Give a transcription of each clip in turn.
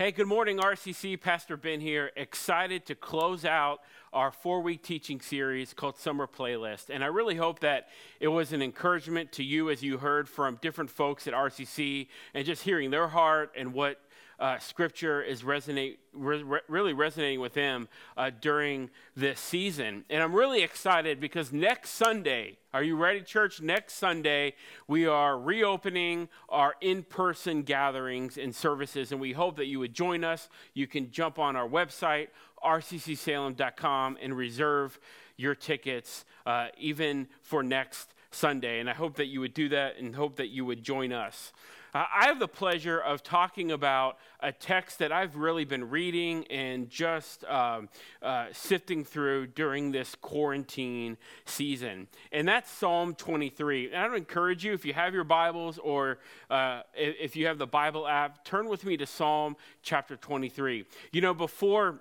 Hey, good morning, RCC. Pastor Ben here. Excited to close out our four week teaching series called Summer Playlist. And I really hope that it was an encouragement to you as you heard from different folks at RCC and just hearing their heart and what uh, scripture is resonate, re- really resonating with them uh, during this season. And I'm really excited because next Sunday, are you ready, church? Next Sunday, we are reopening our in person gatherings and services, and we hope that you would join us. You can jump on our website, rccsalem.com, and reserve your tickets uh, even for next Sunday. And I hope that you would do that and hope that you would join us. Uh, I have the pleasure of talking about a text that I've really been reading and just um, uh, sifting through during this quarantine season. And that's Psalm 23. And I would encourage you, if you have your Bibles or uh, if you have the Bible app, turn with me to Psalm chapter 23. You know, before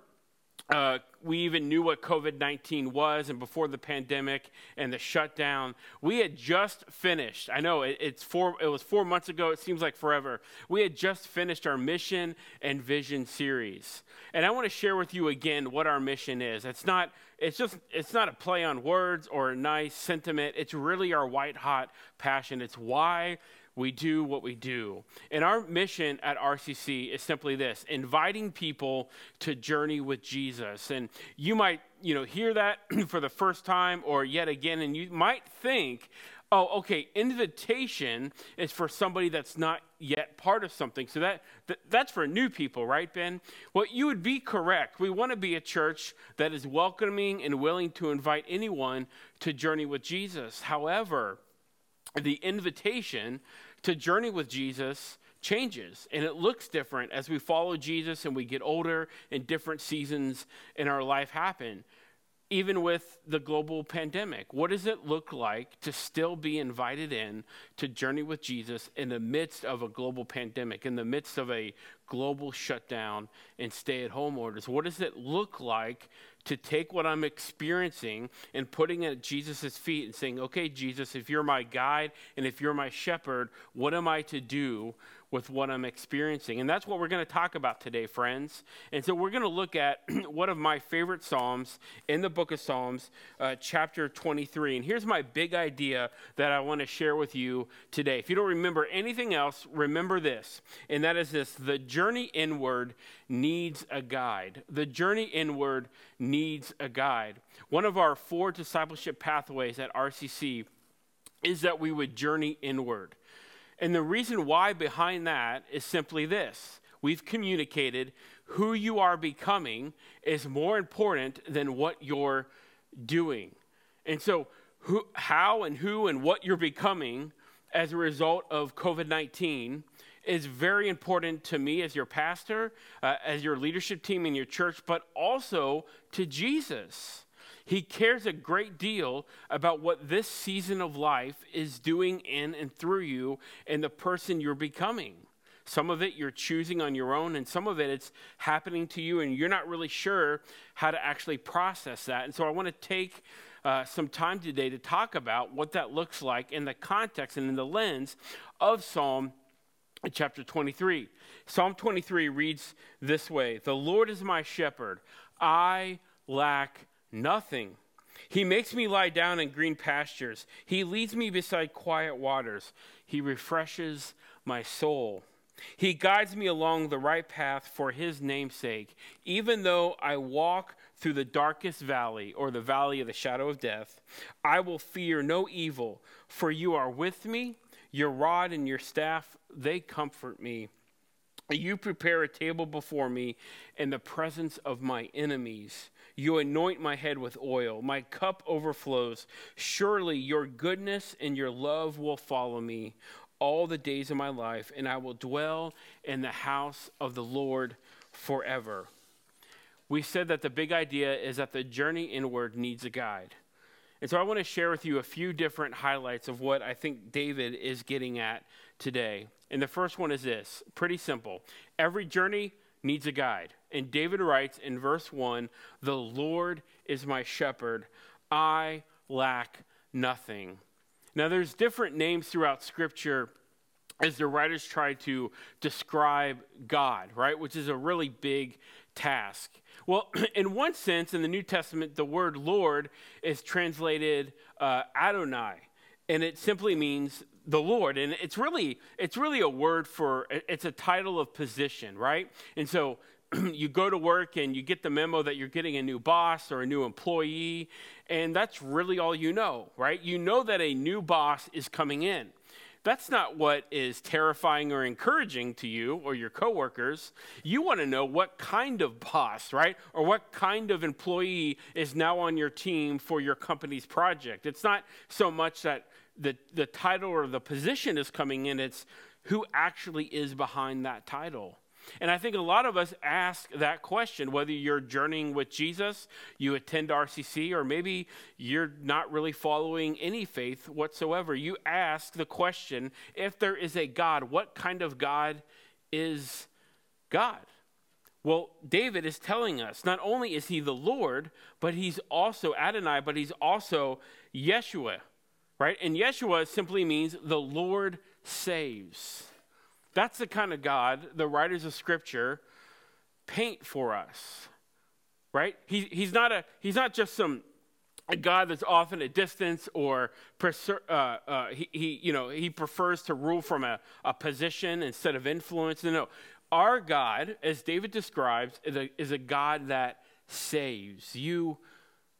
uh, we even knew what COVID 19 was, and before the pandemic and the shutdown, we had just finished. I know it, it's four, it was four months ago, it seems like forever. We had just finished our mission and vision series. And I want to share with you again what our mission is. It's not, it's just, it's not a play on words or a nice sentiment. It's really our white hot passion. It's why we do what we do. And our mission at RCC is simply this inviting people to journey with Jesus. And you might, you know, hear that for the first time or yet again, and you might think, oh, okay, invitation is for somebody that's not yet part of something. So that, that, that's for new people, right, Ben? Well, you would be correct. We want to be a church that is welcoming and willing to invite anyone to journey with Jesus. However, the invitation to journey with Jesus changes and it looks different as we follow Jesus and we get older and different seasons in our life happen. Even with the global pandemic, what does it look like to still be invited in to journey with Jesus in the midst of a global pandemic, in the midst of a global shutdown and stay at home orders? What does it look like to take what I'm experiencing and putting it at Jesus' feet and saying, okay, Jesus, if you're my guide and if you're my shepherd, what am I to do with what I'm experiencing. And that's what we're going to talk about today, friends. And so we're going to look at one of my favorite Psalms in the book of Psalms, uh, chapter 23. And here's my big idea that I want to share with you today. If you don't remember anything else, remember this. And that is this the journey inward needs a guide. The journey inward needs a guide. One of our four discipleship pathways at RCC is that we would journey inward. And the reason why behind that is simply this we've communicated who you are becoming is more important than what you're doing. And so, who, how and who and what you're becoming as a result of COVID 19 is very important to me as your pastor, uh, as your leadership team in your church, but also to Jesus. He cares a great deal about what this season of life is doing in and through you and the person you're becoming. Some of it you're choosing on your own, and some of it it's happening to you, and you're not really sure how to actually process that. And so I want to take uh, some time today to talk about what that looks like in the context and in the lens of Psalm chapter 23. Psalm 23 reads this way The Lord is my shepherd, I lack Nothing. He makes me lie down in green pastures. He leads me beside quiet waters. He refreshes my soul. He guides me along the right path for his name'sake. Even though I walk through the darkest valley or the valley of the shadow of death, I will fear no evil, for you are with me. Your rod and your staff, they comfort me. You prepare a table before me in the presence of my enemies. You anoint my head with oil. My cup overflows. Surely your goodness and your love will follow me all the days of my life, and I will dwell in the house of the Lord forever. We said that the big idea is that the journey inward needs a guide. And so I want to share with you a few different highlights of what I think David is getting at today. And the first one is this pretty simple every journey needs a guide. And David writes in verse 1 The Lord is my shepherd, I lack nothing. Now, there's different names throughout Scripture as the writers try to describe God, right? Which is a really big task. Well, in one sense, in the New Testament, the word Lord is translated uh, Adonai, and it simply means the Lord. And it's really, it's really a word for, it's a title of position, right? And so you go to work and you get the memo that you're getting a new boss or a new employee, and that's really all you know, right? You know that a new boss is coming in. That's not what is terrifying or encouraging to you or your coworkers. You want to know what kind of boss, right? Or what kind of employee is now on your team for your company's project. It's not so much that the, the title or the position is coming in, it's who actually is behind that title. And I think a lot of us ask that question, whether you're journeying with Jesus, you attend RCC, or maybe you're not really following any faith whatsoever. You ask the question if there is a God, what kind of God is God? Well, David is telling us not only is he the Lord, but he's also Adonai, but he's also Yeshua, right? And Yeshua simply means the Lord saves. That's the kind of God the writers of Scripture paint for us, right? He, he's, not a, he's not just some a God that's off in a distance or uh, uh, he, he, you know, he prefers to rule from a, a position instead of influence. No, no. Our God, as David describes, is a, is a God that saves. You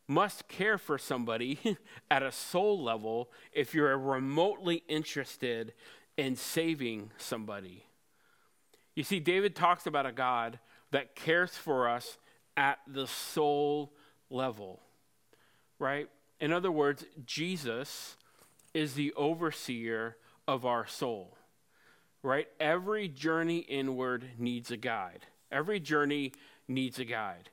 must care for somebody at a soul level if you're remotely interested in saving somebody. You see, David talks about a God that cares for us at the soul level, right? In other words, Jesus is the overseer of our soul, right? Every journey inward needs a guide. Every journey needs a guide.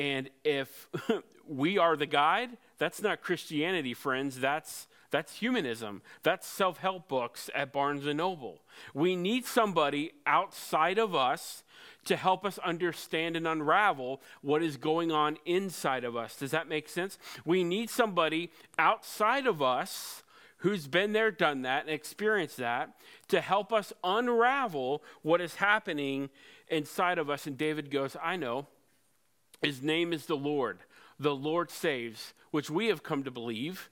And if we are the guide, that's not Christianity, friends. That's that's humanism. That's self help books at Barnes and Noble. We need somebody outside of us to help us understand and unravel what is going on inside of us. Does that make sense? We need somebody outside of us who's been there, done that, and experienced that to help us unravel what is happening inside of us. And David goes, I know. His name is the Lord. The Lord saves, which we have come to believe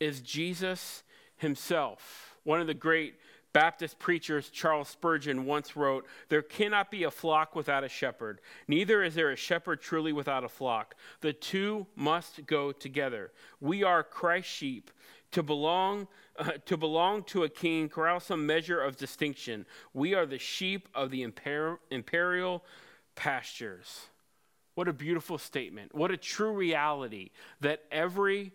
is Jesus himself. One of the great Baptist preachers, Charles Spurgeon, once wrote, There cannot be a flock without a shepherd, neither is there a shepherd truly without a flock. The two must go together. We are Christ's sheep. To belong, uh, to belong to a king corral some measure of distinction. We are the sheep of the imper- imperial pastures. What a beautiful statement. What a true reality that every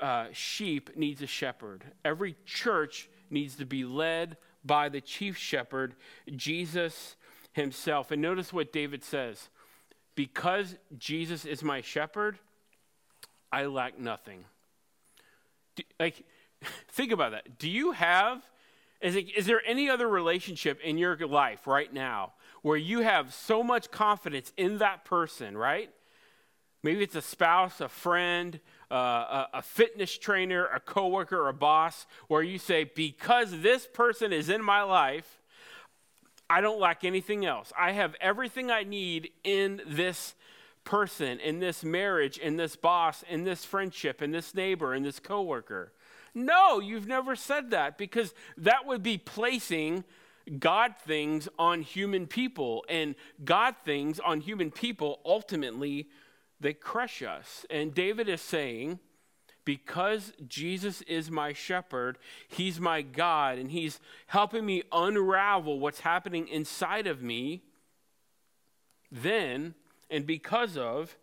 uh, sheep needs a shepherd. Every church needs to be led by the chief shepherd, Jesus himself. And notice what David says Because Jesus is my shepherd, I lack nothing. Do, like, think about that. Do you have, is, it, is there any other relationship in your life right now where you have so much confidence in that person, right? Maybe it's a spouse, a friend, uh, a, a fitness trainer, a coworker, a boss, where you say, because this person is in my life, I don't lack anything else. I have everything I need in this person, in this marriage, in this boss, in this friendship, in this neighbor, in this coworker. No, you've never said that because that would be placing God things on human people, and God things on human people ultimately they crush us. And David is saying, because Jesus is my shepherd, he's my God, and he's helping me unravel what's happening inside of me, then, and because of,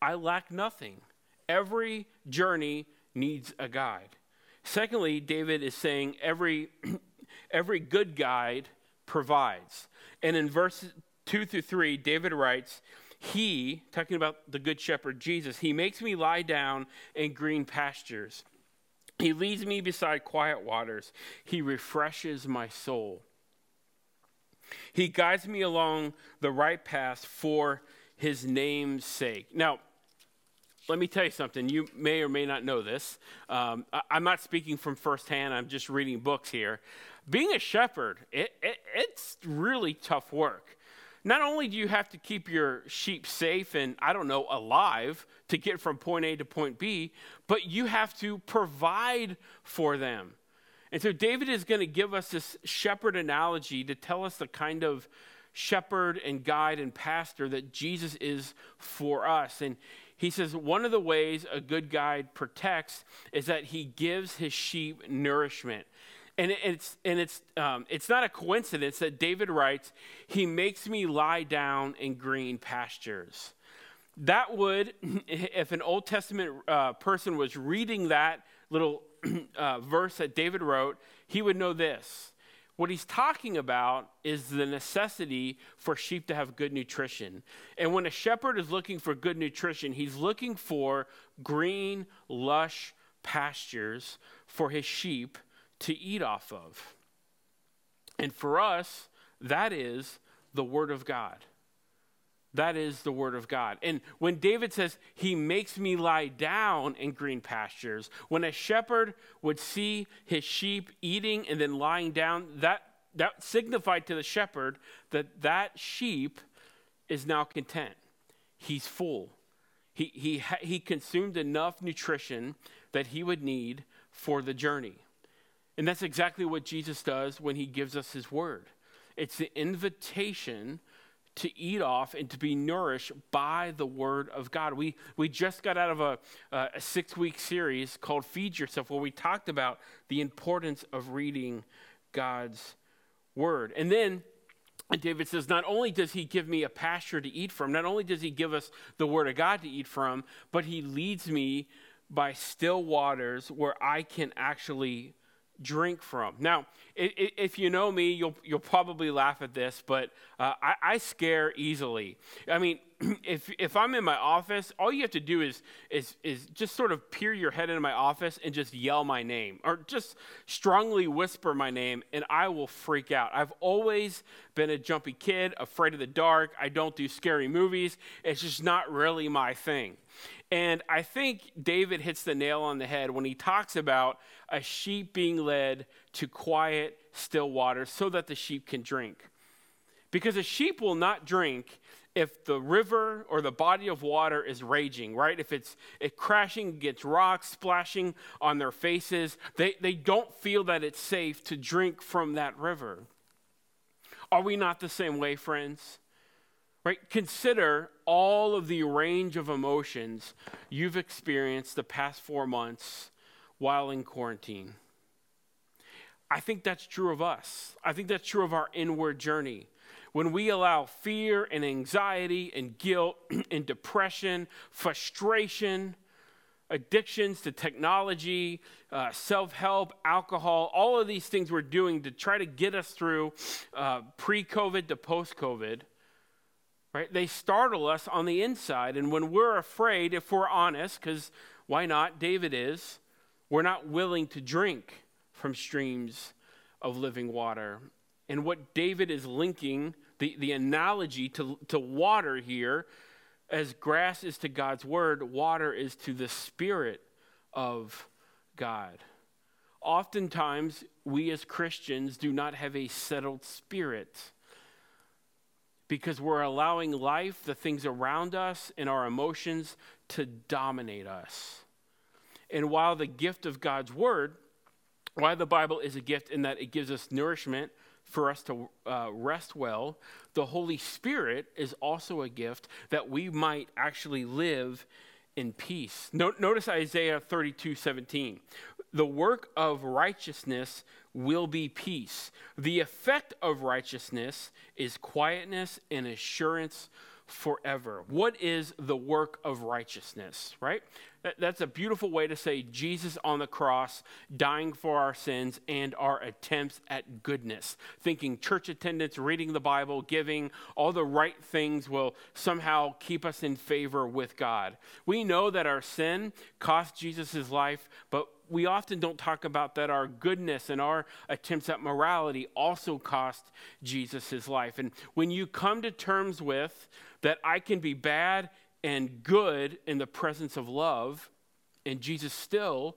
I lack nothing. Every journey needs a guide. Secondly, David is saying every, every good guide provides. And in verses 2 through 3, David writes, he, talking about the Good Shepherd Jesus, he makes me lie down in green pastures. He leads me beside quiet waters. He refreshes my soul. He guides me along the right path for his name's sake. Now, let me tell you something. You may or may not know this. Um, I, am not speaking from firsthand, I'm just reading books here. Being a shepherd, it, it, it's really tough work. Not only do you have to keep your sheep safe and, I don't know, alive to get from point A to point B, but you have to provide for them. And so David is going to give us this shepherd analogy to tell us the kind of shepherd and guide and pastor that Jesus is for us. And he says one of the ways a good guide protects is that he gives his sheep nourishment. And it's, and it's, um, it's not a coincidence that David writes, He makes me lie down in green pastures. That would, if an Old Testament uh, person was reading that little uh, verse that David wrote, he would know this what he's talking about is the necessity for sheep to have good nutrition. And when a shepherd is looking for good nutrition, he's looking for green, lush pastures for his sheep to eat off of. And for us, that is the Word of God. That is the word of God. And when David says, He makes me lie down in green pastures, when a shepherd would see his sheep eating and then lying down, that, that signified to the shepherd that that sheep is now content. He's full. He, he, he consumed enough nutrition that he would need for the journey. And that's exactly what Jesus does when he gives us his word. It's the invitation to eat off and to be nourished by the word of God. We, we just got out of a, a six week series called Feed Yourself, where we talked about the importance of reading God's word. And then David says, Not only does he give me a pasture to eat from, not only does he give us the word of God to eat from, but he leads me by still waters where I can actually drink from. Now, if you know me, you'll, you'll probably laugh at this, but uh, I, I, scare easily. I mean, if, if I'm in my office, all you have to do is, is, is just sort of peer your head into my office and just yell my name or just strongly whisper my name, and I will freak out. I've always been a jumpy kid, afraid of the dark. I don't do scary movies. It's just not really my thing. And I think David hits the nail on the head when he talks about a sheep being led to quiet, still waters so that the sheep can drink. Because a sheep will not drink if the river or the body of water is raging, right? If it's it crashing against rocks, splashing on their faces, they, they don't feel that it's safe to drink from that river. Are we not the same way, friends? Right? Consider all of the range of emotions you've experienced the past four months while in quarantine. I think that's true of us. I think that's true of our inward journey. When we allow fear and anxiety and guilt and depression, frustration, addictions to technology, uh, self help, alcohol, all of these things we're doing to try to get us through uh, pre COVID to post COVID right? They startle us on the inside. And when we're afraid, if we're honest, because why not? David is, we're not willing to drink from streams of living water. And what David is linking, the, the analogy to, to water here, as grass is to God's word, water is to the spirit of God. Oftentimes, we as Christians do not have a settled spirit because we're allowing life, the things around us, and our emotions to dominate us. And while the gift of God's word, why the Bible is a gift in that it gives us nourishment for us to uh, rest well, the Holy Spirit is also a gift that we might actually live in peace. notice Isaiah 32 17. The work of righteousness will be peace. The effect of righteousness is quietness and assurance forever. What is the work of righteousness, right? That's a beautiful way to say Jesus on the cross, dying for our sins and our attempts at goodness. Thinking church attendance, reading the Bible, giving, all the right things will somehow keep us in favor with God. We know that our sin cost Jesus his life, but we often don't talk about that our goodness and our attempts at morality also cost Jesus his life. And when you come to terms with that I can be bad and good in the presence of love, and Jesus still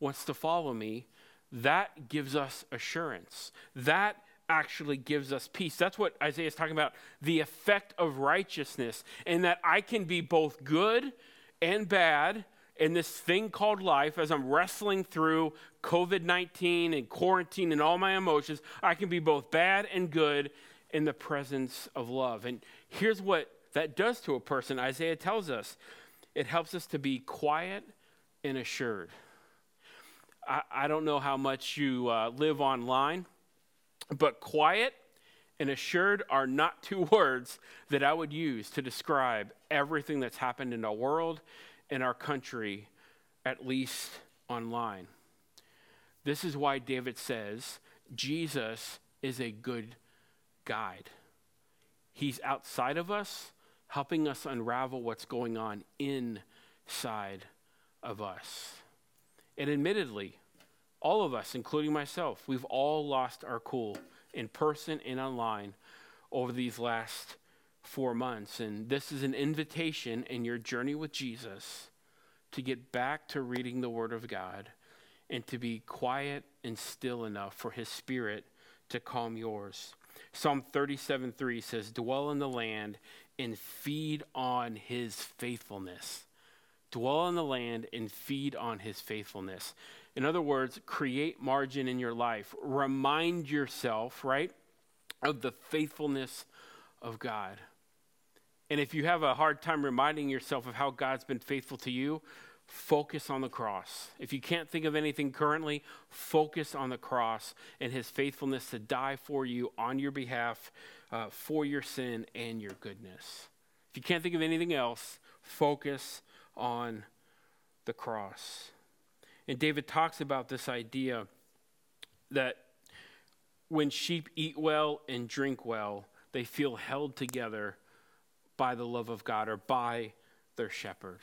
wants to follow me, that gives us assurance. That actually gives us peace. That's what Isaiah is talking about the effect of righteousness, and that I can be both good and bad in this thing called life as I'm wrestling through COVID 19 and quarantine and all my emotions. I can be both bad and good in the presence of love. And here's what that does to a person Isaiah tells us it helps us to be quiet and assured. I, I don't know how much you uh, live online, but quiet and assured are not two words that I would use to describe everything that's happened in our world, in our country, at least online. This is why David says Jesus is a good guide. He's outside of us, helping us unravel what's going on inside of us. And admittedly, all of us, including myself, we've all lost our cool in person and online over these last four months. And this is an invitation in your journey with Jesus to get back to reading the Word of God and to be quiet and still enough for His Spirit to calm yours. Psalm 37 3 says, Dwell in the land and feed on His faithfulness. Dwell in the land and feed on His faithfulness. In other words, create margin in your life. Remind yourself, right, of the faithfulness of God. And if you have a hard time reminding yourself of how God's been faithful to you, focus on the cross. If you can't think of anything currently, focus on the cross and his faithfulness to die for you on your behalf uh, for your sin and your goodness. If you can't think of anything else, focus on the cross. And David talks about this idea that when sheep eat well and drink well, they feel held together by the love of God or by their shepherd.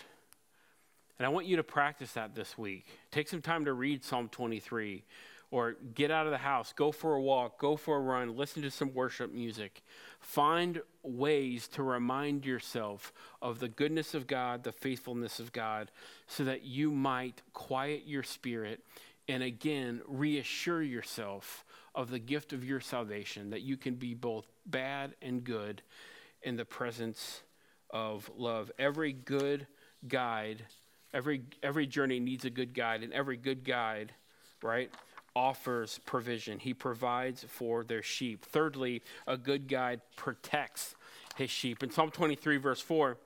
And I want you to practice that this week. Take some time to read Psalm 23 or get out of the house, go for a walk, go for a run, listen to some worship music. Find ways to remind yourself of the goodness of God, the faithfulness of God, so that you might quiet your spirit and again reassure yourself of the gift of your salvation, that you can be both bad and good in the presence of love. Every good guide, every, every journey needs a good guide, and every good guide, right? offers provision. He provides for their sheep. Thirdly, a good guide protects his sheep. In Psalm 23, verse 4,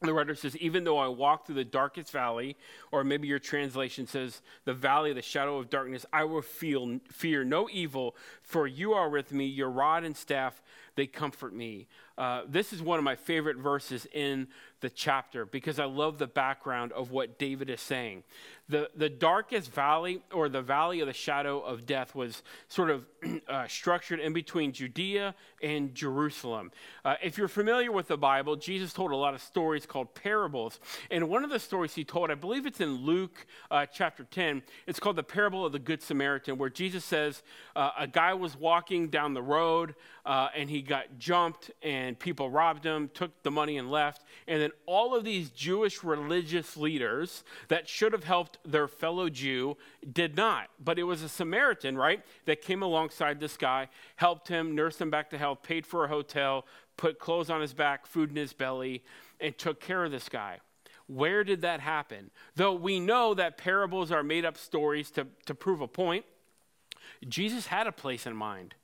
the writer says, Even though I walk through the darkest valley, or maybe your translation says, the valley of the shadow of darkness, I will feel, fear no evil, for you are with me. Your rod and staff, they comfort me. Uh, this is one of my favorite verses in the chapter because I love the background of what David is saying. The, the darkest valley, or the valley of the shadow of death, was sort of uh, structured in between Judea and Jerusalem. Uh, if you're familiar with the Bible, Jesus told a lot of stories called parables. And one of the stories he told, I believe it's in Luke uh, chapter 10, it's called the parable of the Good Samaritan, where Jesus says uh, a guy was walking down the road uh, and he got jumped and people robbed him, took the money and left. And then all of these Jewish religious leaders that should have helped their fellow Jew did not. But it was a Samaritan, right, that came alongside this guy, helped him, nursed him back to health, paid for a hotel, put clothes on his back, food in his belly, and took care of this guy. Where did that happen? Though we know that parables are made up stories to, to prove a point, Jesus had a place in mind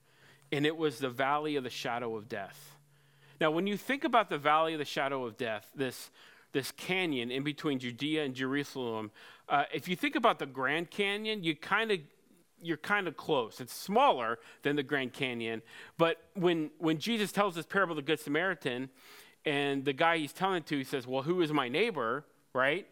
and it was the valley of the shadow of death. Now, when you think about the valley of the shadow of death, this, this canyon in between Judea and Jerusalem, uh, if you think about the Grand Canyon, you kind of you're kind of close. It's smaller than the Grand Canyon, but when when Jesus tells this parable of the Good Samaritan, and the guy he's telling it to he says, "Well, who is my neighbor?" Right?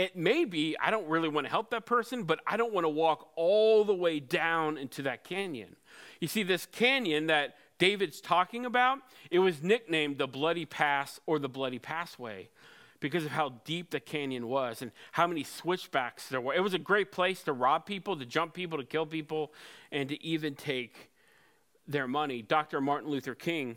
It may be I don't really want to help that person, but I don't want to walk all the way down into that canyon. You see, this canyon that David's talking about, it was nicknamed the Bloody Pass or the Bloody Passway because of how deep the canyon was and how many switchbacks there were. It was a great place to rob people, to jump people, to kill people, and to even take their money. Dr. Martin Luther King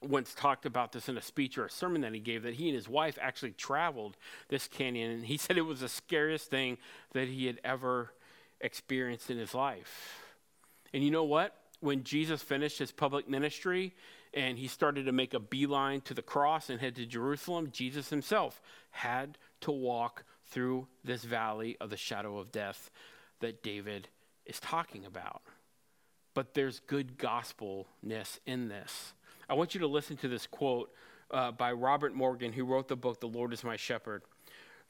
once talked about this in a speech or a sermon that he gave that he and his wife actually traveled this canyon and he said it was the scariest thing that he had ever experienced in his life. And you know what? When Jesus finished his public ministry and he started to make a beeline to the cross and head to Jerusalem, Jesus himself had to walk through this valley of the shadow of death that David is talking about. But there's good gospelness in this. I want you to listen to this quote uh, by Robert Morgan, who wrote the book, The Lord is My Shepherd.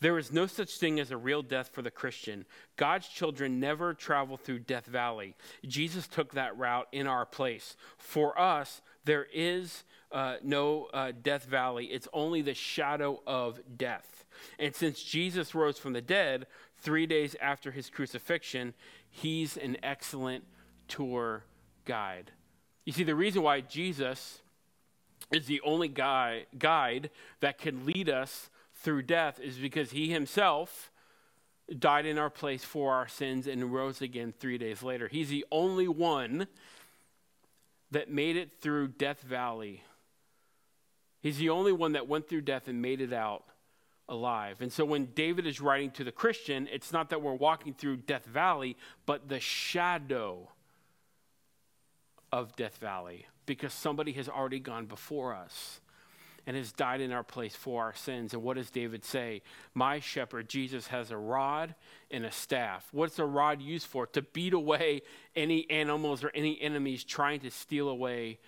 There is no such thing as a real death for the Christian. God's children never travel through Death Valley. Jesus took that route in our place. For us, there is uh, no uh, Death Valley, it's only the shadow of death. And since Jesus rose from the dead three days after his crucifixion, he's an excellent tour guide. You see, the reason why Jesus is the only guy, guide that can lead us through death is because he himself died in our place for our sins and rose again three days later. He's the only one that made it through Death Valley. He's the only one that went through death and made it out alive. And so when David is writing to the Christian, it's not that we're walking through Death Valley, but the shadow of Death Valley because somebody has already gone before us and has died in our place for our sins. And what does David say? My shepherd, Jesus, has a rod and a staff. What's a rod used for? To beat away any animals or any enemies trying to steal away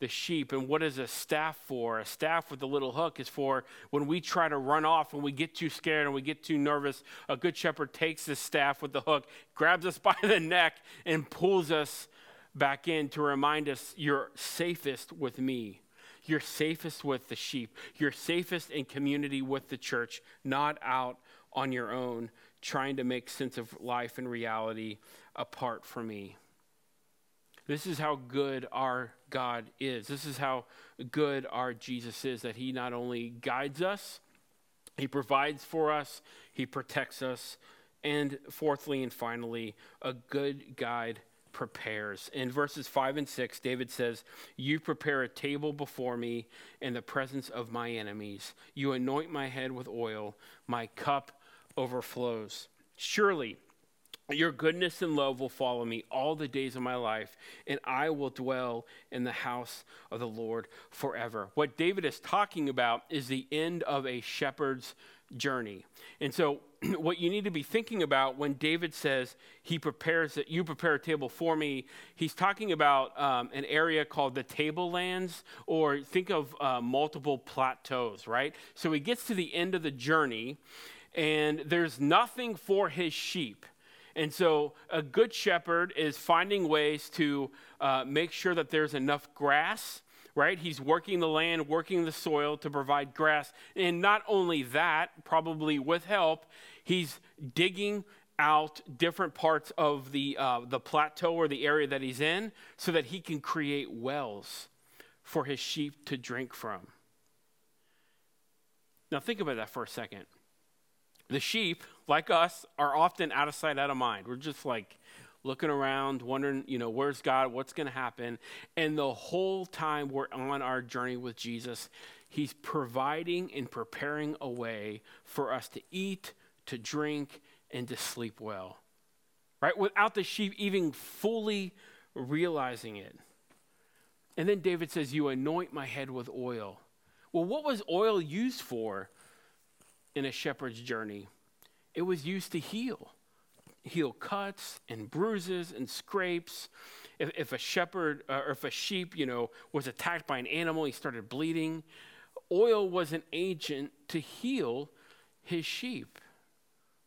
the sheep. And what is a staff for? A staff with a little hook is for when we try to run off and we get too scared and we get too nervous. A good shepherd takes the staff with the hook, grabs us by the neck, and pulls us back in to remind us you're safest with me. You're safest with the sheep. You're safest in community with the church, not out on your own trying to make sense of life and reality apart from me. This is how good our God is. This is how good our Jesus is that he not only guides us, he provides for us, he protects us, and fourthly and finally, a good guide prepares. In verses 5 and 6, David says, You prepare a table before me in the presence of my enemies. You anoint my head with oil, my cup overflows. Surely, your goodness and love will follow me all the days of my life, and I will dwell in the house of the Lord forever. What David is talking about is the end of a shepherd's journey. And so, what you need to be thinking about when David says he prepares that you prepare a table for me, he's talking about um, an area called the tablelands, or think of uh, multiple plateaus, right? So he gets to the end of the journey, and there's nothing for his sheep. And so, a good shepherd is finding ways to uh, make sure that there's enough grass right? He's working the land, working the soil to provide grass. And not only that, probably with help, he's digging out different parts of the, uh, the plateau or the area that he's in so that he can create wells for his sheep to drink from. Now, think about that for a second. The sheep, like us, are often out of sight, out of mind. We're just like, looking around, wondering, you know, where's God? What's going to happen? And the whole time we're on our journey with Jesus, He's providing and preparing a way for us to eat, to drink, and to sleep well. Right? Without the sheep even fully realizing it. And then David says, You anoint my head with oil. Well, what was oil used for in a shepherd's journey? It was used to heal heal cuts and bruises and scrapes. If, if a shepherd uh, or if a sheep, you know, was attacked by an animal, he started bleeding. Oil was an agent to heal his sheep.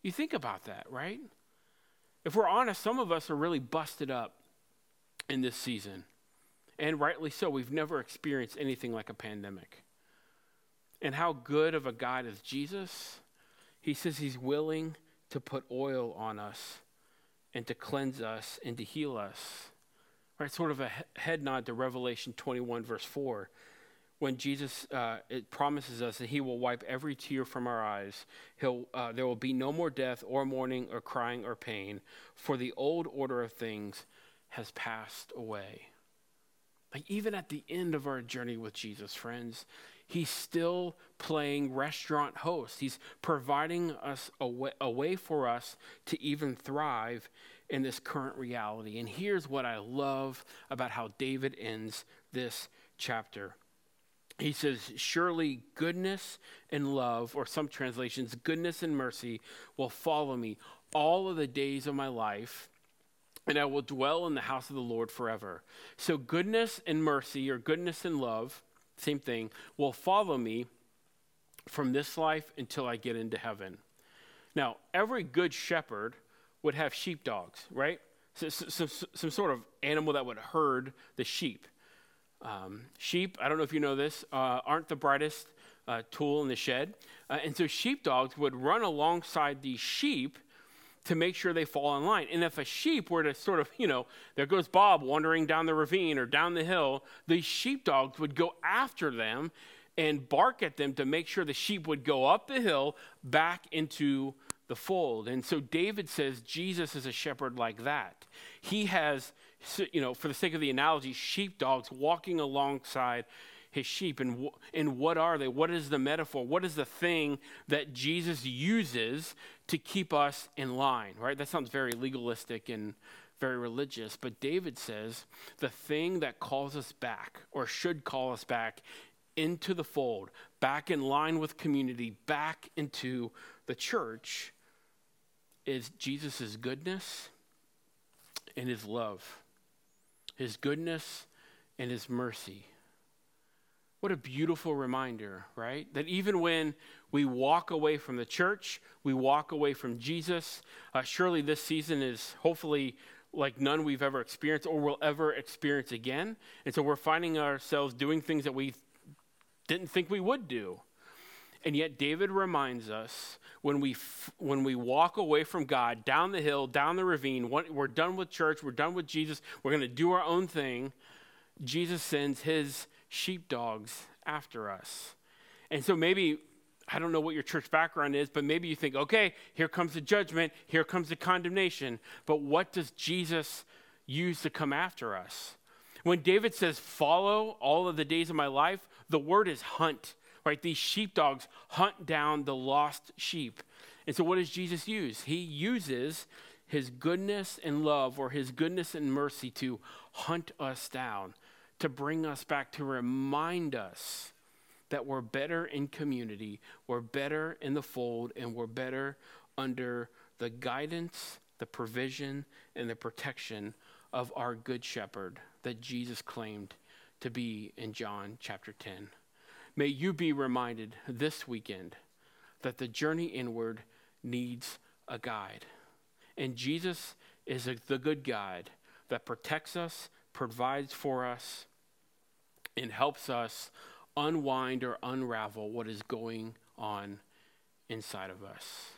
You think about that, right? If we're honest, some of us are really busted up in this season. And rightly so. We've never experienced anything like a pandemic. And how good of a God is Jesus? He says he's willing to put oil on us and to cleanse us and to heal us. Right, sort of a head nod to Revelation 21, verse 4, when Jesus uh, it promises us that He will wipe every tear from our eyes. He'll, uh, there will be no more death or mourning or crying or pain, for the old order of things has passed away. Like even at the end of our journey with Jesus, friends, he's still playing restaurant host. He's providing us a way, a way for us to even thrive in this current reality. And here's what I love about how David ends this chapter. He says, Surely goodness and love, or some translations, goodness and mercy will follow me all of the days of my life and I will dwell in the house of the Lord forever. So, goodness and mercy, or goodness and love, same thing, will follow me from this life until I get into heaven. Now, every good shepherd would have sheepdogs, right? So, some, some sort of animal that would herd the sheep. Um, sheep, I don't know if you know this, uh, aren't the brightest uh, tool in the shed. Uh, and so sheepdogs would run alongside these sheep to make sure they fall in line. And if a sheep were to sort of, you know, there goes Bob wandering down the ravine or down the hill, the sheepdogs would go after them and bark at them to make sure the sheep would go up the hill back into the fold. And so David says Jesus is a shepherd like that. He has, you know, for the sake of the analogy, sheepdogs walking alongside his sheep. And, and what are they? What is the metaphor? What is the thing that Jesus uses to keep us in line, right? That sounds very legalistic and very religious. But David says the thing that calls us back, or should call us back, into the fold, back in line with community, back into the church, is Jesus' goodness and his love, his goodness and his mercy. What a beautiful reminder, right? That even when we walk away from the church, we walk away from Jesus, uh, surely this season is hopefully like none we've ever experienced or will ever experience again. And so we're finding ourselves doing things that we didn't think we would do. And yet David reminds us when we f- when we walk away from God down the hill, down the ravine, we're done with church, we're done with Jesus, we're going to do our own thing. Jesus sends his sheepdogs after us. And so maybe, I don't know what your church background is, but maybe you think, okay, here comes the judgment, here comes the condemnation. But what does Jesus use to come after us? When David says, follow all of the days of my life, the word is hunt, right? These sheepdogs hunt down the lost sheep. And so what does Jesus use? He uses his goodness and love or his goodness and mercy to hunt us down to bring us back, to remind us that we're better in community, we're better in the fold, and we're better under the guidance, the provision, and the protection of our good shepherd that Jesus claimed to be in John chapter 10. May you be reminded this weekend that the journey inward needs a guide. And Jesus is a, the good guide that protects us, provides for us, and helps us unwind or unravel what is going on inside of us.